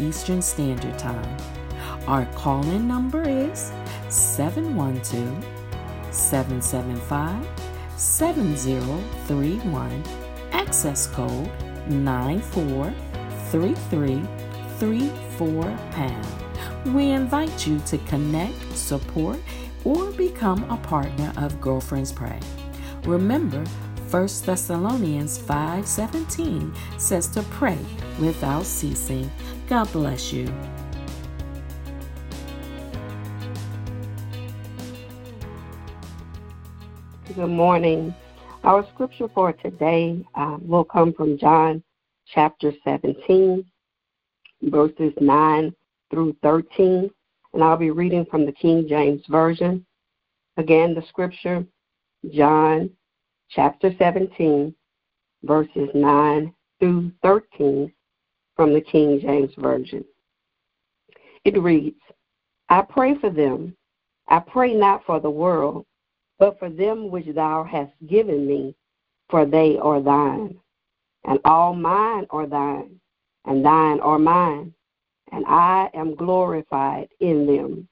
Eastern Standard Time. Our call in number is 712 775 7031, access code 943334 pound. We invite you to connect, support, or become a partner of Girlfriends Pray. Remember, 1 Thessalonians 5:17 says to pray without ceasing. God bless you. Good morning. Our scripture for today uh, will come from John chapter 17, verses 9 through 13, and I'll be reading from the King James Version. Again, the scripture, John chapter 17, verses 9 through 13 from the King James Version. It reads, I pray for them. I pray not for the world, but for them which thou hast given me, for they are thine. And all mine are thine, and thine are mine, and I am glorified in them.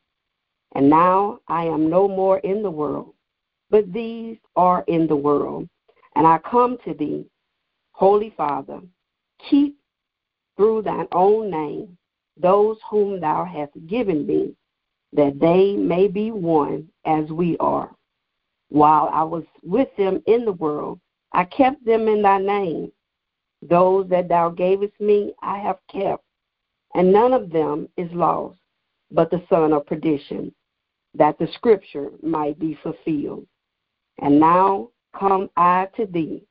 And now I am no more in the world, but these are in the world. And I come to thee, Holy Father, keep through thine own name those whom thou hast given me, that they may be one as we are. While I was with them in the world, I kept them in thy name. Those that thou gavest me, I have kept, and none of them is lost, but the son of perdition, that the scripture might be fulfilled. And now come I to thee,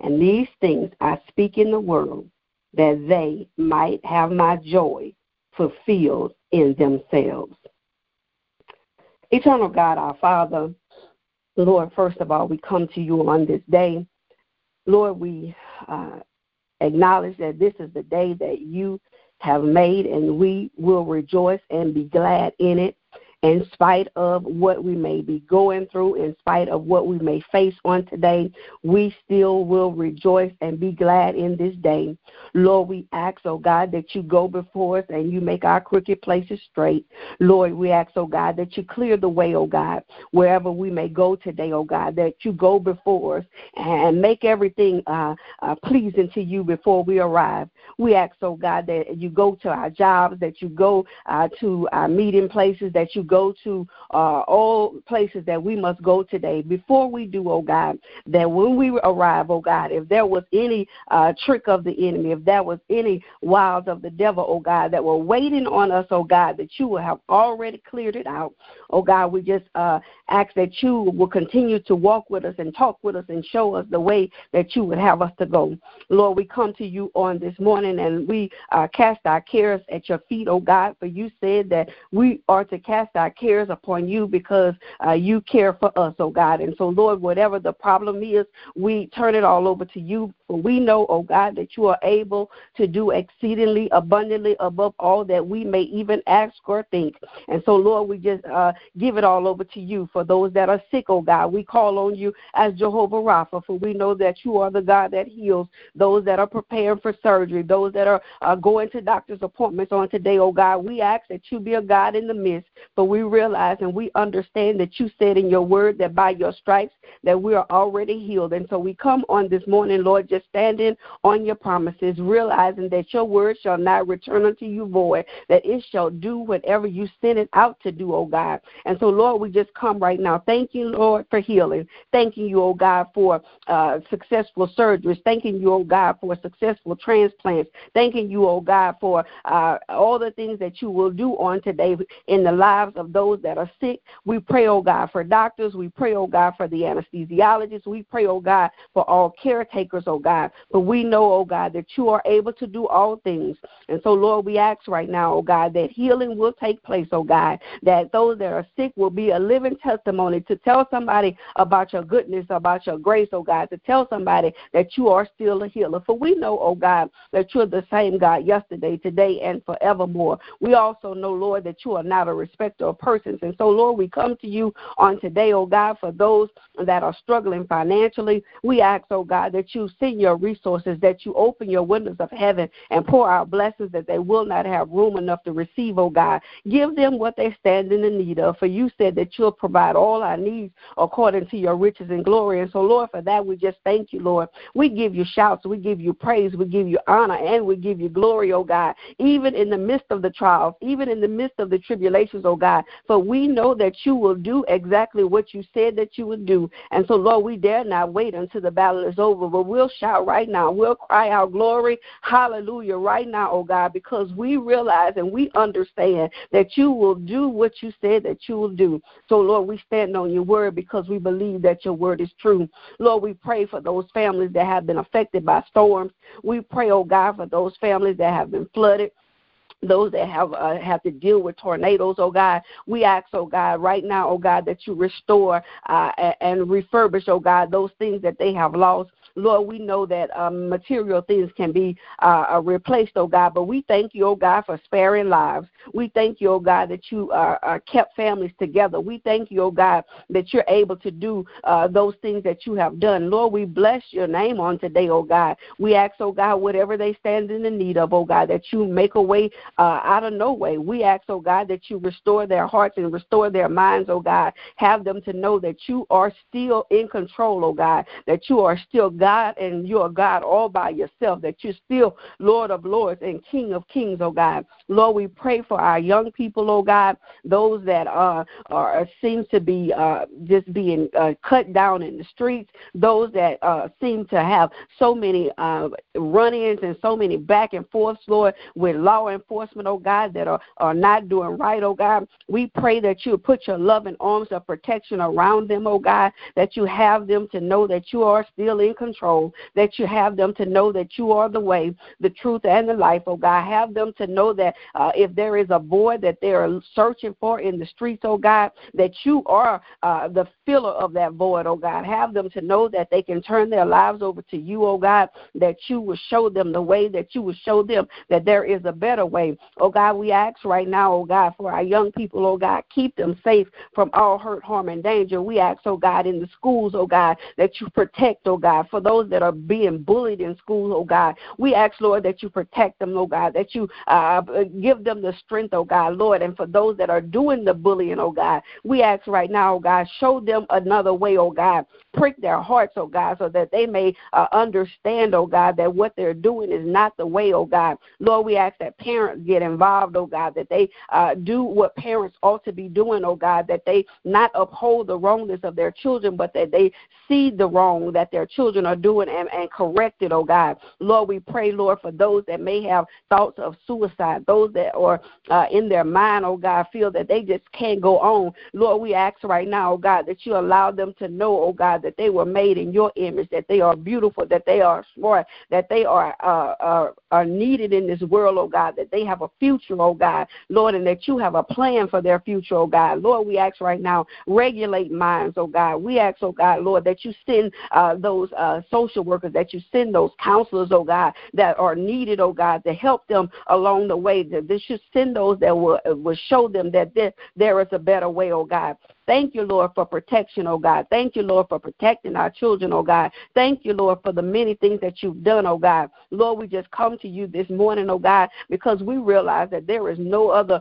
and these things I speak in the world, that they might have my joy fulfilled in themselves. Eternal God, our Father, Lord, first of all, we come to you on this day. Lord, we uh, acknowledge that this is the day that you have made, and we will rejoice and be glad in it in spite of what we may be going through, in spite of what we may face on today, we still will rejoice and be glad in this day. Lord, we ask, oh God, that you go before us and you make our crooked places straight. Lord, we ask, oh God, that you clear the way, oh God, wherever we may go today, oh God, that you go before us and make everything uh, uh, pleasing to you before we arrive. We ask, oh God, that you go to our jobs, that you go uh, to our meeting places, that you go to uh, all places that we must go today. Before we do, oh God, that when we arrive, oh God, if there was any uh, trick of the enemy, if there was any wiles of the devil, oh God, that were waiting on us, oh God, that you will have already cleared it out. Oh God, we just uh, ask that you will continue to walk with us and talk with us and show us the way that you would have us to go. Lord, we come to you on this morning and we uh, cast our cares at your feet, oh God, for you said that we are to cast our cares upon you because uh, you care for us, oh God. And so, Lord, whatever the problem is, we turn it all over to you. For we know, oh God, that you are able to do exceedingly abundantly above all that we may even ask or think. And so, Lord, we just uh, give it all over to you. For those that are sick, oh God, we call on you as Jehovah Rapha, for we know that you are the God that heals those that are preparing for surgery, those that are uh, going to doctor's appointments on today, oh God. We ask that you be a God in the midst, but we realize and we understand that you said in your word that by your stripes that we are already healed. And so we come on this morning, Lord, just standing on your promises, realizing that your word shall not return unto you void, that it shall do whatever you send it out to do, oh God. And so, Lord, we just come right now. Thank you, Lord, for healing. Thanking you, oh God, for uh, successful surgeries. Thanking you, oh God, for successful transplants. Thanking you, oh God, for uh, all the things that you will do on today in the lives of those that are sick. We pray, oh God, for doctors. We pray, oh God, for the anesthesiologists. We pray, oh God, for all caretakers, oh God. But we know, oh God, that you are able to do all things. And so, Lord, we ask right now, oh God, that healing will take place, oh God, that those that are sick will be a living testimony to tell somebody about your goodness, about your grace, oh God, to tell somebody that you are still a healer. For we know, oh God, that you're the same God yesterday, today, and forevermore. We also know, Lord, that you are not a respecter of persons. And so, Lord, we come to you on today, oh God, for those that are struggling financially. We ask, oh God, that you send your resources, that you open your windows of heaven and pour out blessings that they will not have room enough to receive, oh God. Give them what they stand in the need of. For you said that you'll provide all our needs according to your riches and glory. And so, Lord, for that, we just thank you, Lord. We give you shouts, we give you praise, we give you honor, and we give you glory, oh God, even in the midst of the trials, even in the midst of the tribulations, oh God. For we know that you will do exactly what you said that you would do. And so, Lord, we dare not wait until the battle is over, but we'll shout right now. We'll cry out glory, hallelujah, right now, oh God, because we realize and we understand that you will do what you said that you will do. So, Lord, we stand on your word because we believe that your word is true. Lord, we pray for those families that have been affected by storms. We pray, oh God, for those families that have been flooded those that have uh, have to deal with tornadoes, oh God. We ask, oh God, right now, oh God, that you restore uh, and refurbish, oh God, those things that they have lost. Lord, we know that um, material things can be uh, uh, replaced, oh God, but we thank you, oh God, for sparing lives. We thank you, oh God, that you kept families together. We thank you, oh God, that you're able to do uh, those things that you have done. Lord, we bless your name on today, oh God. We ask, oh God, whatever they stand in the need of, oh God, that you make a way uh, out of no way. We ask, oh God, that you restore their hearts and restore their minds, oh God. Have them to know that you are still in control, oh God, that you are still God and you're God all by yourself, that you're still Lord of Lords and King of Kings, oh God. Lord, we pray for our young people, oh God, those that uh, are seem to be uh, just being uh, cut down in the streets, those that uh, seem to have so many uh, run-ins and so many back and forths, Lord, with law enforcement, oh God, that are, are not doing right, oh God. We pray that you put your loving arms of protection around them, oh God, that you have them to know that you are still in control control, that you have them to know that you are the way, the truth, and the life, oh God. Have them to know that uh, if there is a void that they are searching for in the streets, oh God, that you are uh, the filler of that void, oh God. Have them to know that they can turn their lives over to you, oh God, that you will show them the way, that you will show them that there is a better way. Oh God, we ask right now, oh God, for our young people, oh God, keep them safe from all hurt, harm, and danger. We ask, oh God, in the schools, oh God, that you protect, oh God, for those that are being bullied in school, oh God. We ask, Lord, that you protect them, oh God, that you uh, give them the strength, oh God, Lord. And for those that are doing the bullying, oh God, we ask right now, oh God, show them another way, oh God. Prick their hearts, oh God, so that they may uh, understand, oh God, that what they're doing is not the way, oh God. Lord, we ask that parents get involved, oh God, that they uh, do what parents ought to be doing, oh God, that they not uphold the wrongness of their children, but that they see the wrong that their children are doing and, and correct it, oh God. Lord, we pray, Lord, for those that may have thoughts of suicide, those that are uh, in their mind, oh God, feel that they just can't go on. Lord, we ask right now, oh God, that you allow them to know, oh God, that they were made in your image, that they are beautiful, that they are smart, that they are uh, are, are needed in this world, oh God, that they have a future, oh God, Lord, and that you have a plan for their future, oh God. Lord, we ask right now, regulate minds, oh God. We ask, oh God, Lord, that you send uh, those uh, social workers, that you send those counselors, oh God, that are needed, oh God, to help them along the way. That they should send those that will, uh, will show them that there, there is a better way, oh God. Thank you, Lord, for protection, oh God. Thank you, Lord, for protecting our children, oh God. Thank you, Lord, for the many things that you've done, oh God. Lord, we just come to you this morning, oh God, because we realize that there is no other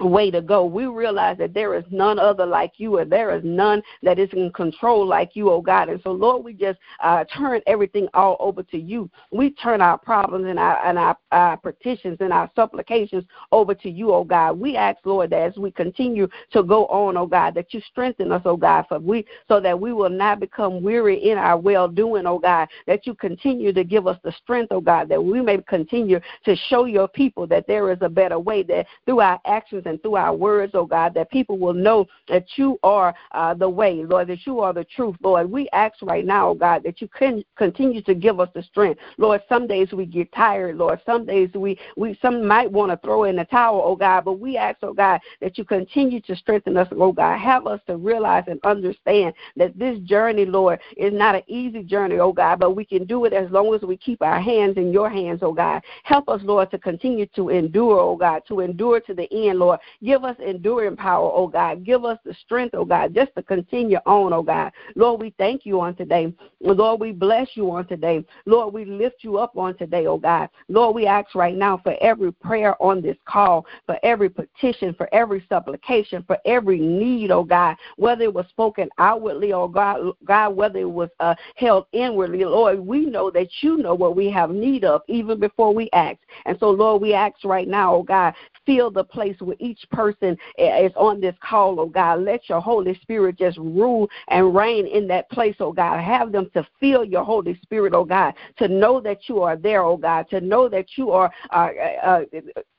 way to go. We realize that there is none other like you, and there is none that is in control like you, oh God. And so, Lord, we just uh, turn everything all over to you. We turn our problems and our and our, petitions and our supplications over to you, oh God. We ask, Lord, that as we continue to go on, oh God, that you strengthen us, oh God, for we so that we will not become weary in our well doing, oh God. That you continue to give us the strength, oh God, that we may continue to show your people that there is a better way. That through our actions and through our words, oh God, that people will know that you are uh, the way, Lord, that you are the truth, Lord. We ask right now, oh God, that you can continue to give us the strength. Lord, some days we get tired, Lord. Some days we, we some might want to throw in the towel, oh God, but we ask, oh God, that you continue to strengthen us, oh God. Have us to realize and understand that this journey, Lord, is not an easy journey, oh God, but we can do it as long as we keep our hands in your hands, oh God. Help us, Lord, to continue to endure, oh God, to endure to the end, Lord. Give us enduring power, oh God. Give us the strength, oh God, just to continue on, oh God. Lord, we thank you on today. Lord, we bless you on today. Lord, we lift you up on today, oh God. Lord, we ask right now for every prayer on this call, for every petition, for every supplication, for every need, oh God, whether it was spoken outwardly, or God, God, whether it was uh, held inwardly, Lord, we know that you know what we have need of even before we ask. And so, Lord, we ask right now, oh God, fill the place where each person is on this call, oh God. Let your Holy Spirit just rule and reign in that place, oh God. Have them to feel your Holy Spirit, oh God, to know that you are there, oh God, to know that you are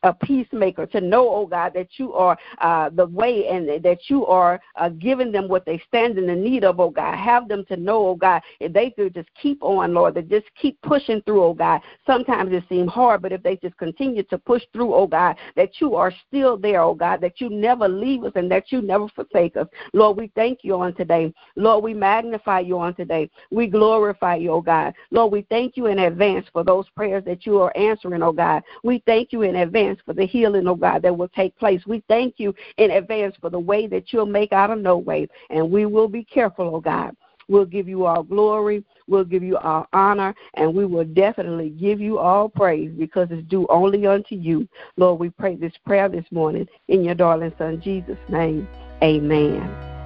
a peacemaker, to know, oh God, that you are uh, the way and that you are uh, giving them what they stand in the need of, oh God. Have them to know, oh God, if they could just keep on, Lord, that just keep pushing through, oh God. Sometimes it seems hard, but if they just continue to push through, oh God, that you are still there, oh God, that you never leave us and that you never forsake us. Lord, we thank you on today. Lord, we magnify you on today. We glorify you, oh God. Lord, we thank you in advance for those prayers that you are answering, oh God. We thank you in advance for the healing, oh God, that will take place. We thank you in advance for the way that you'll make out of no way. And we will be careful, oh God. We'll give you all glory. We'll give you all honor. And we will definitely give you all praise because it's due only unto you. Lord, we pray this prayer this morning in your darling son Jesus' name. Amen.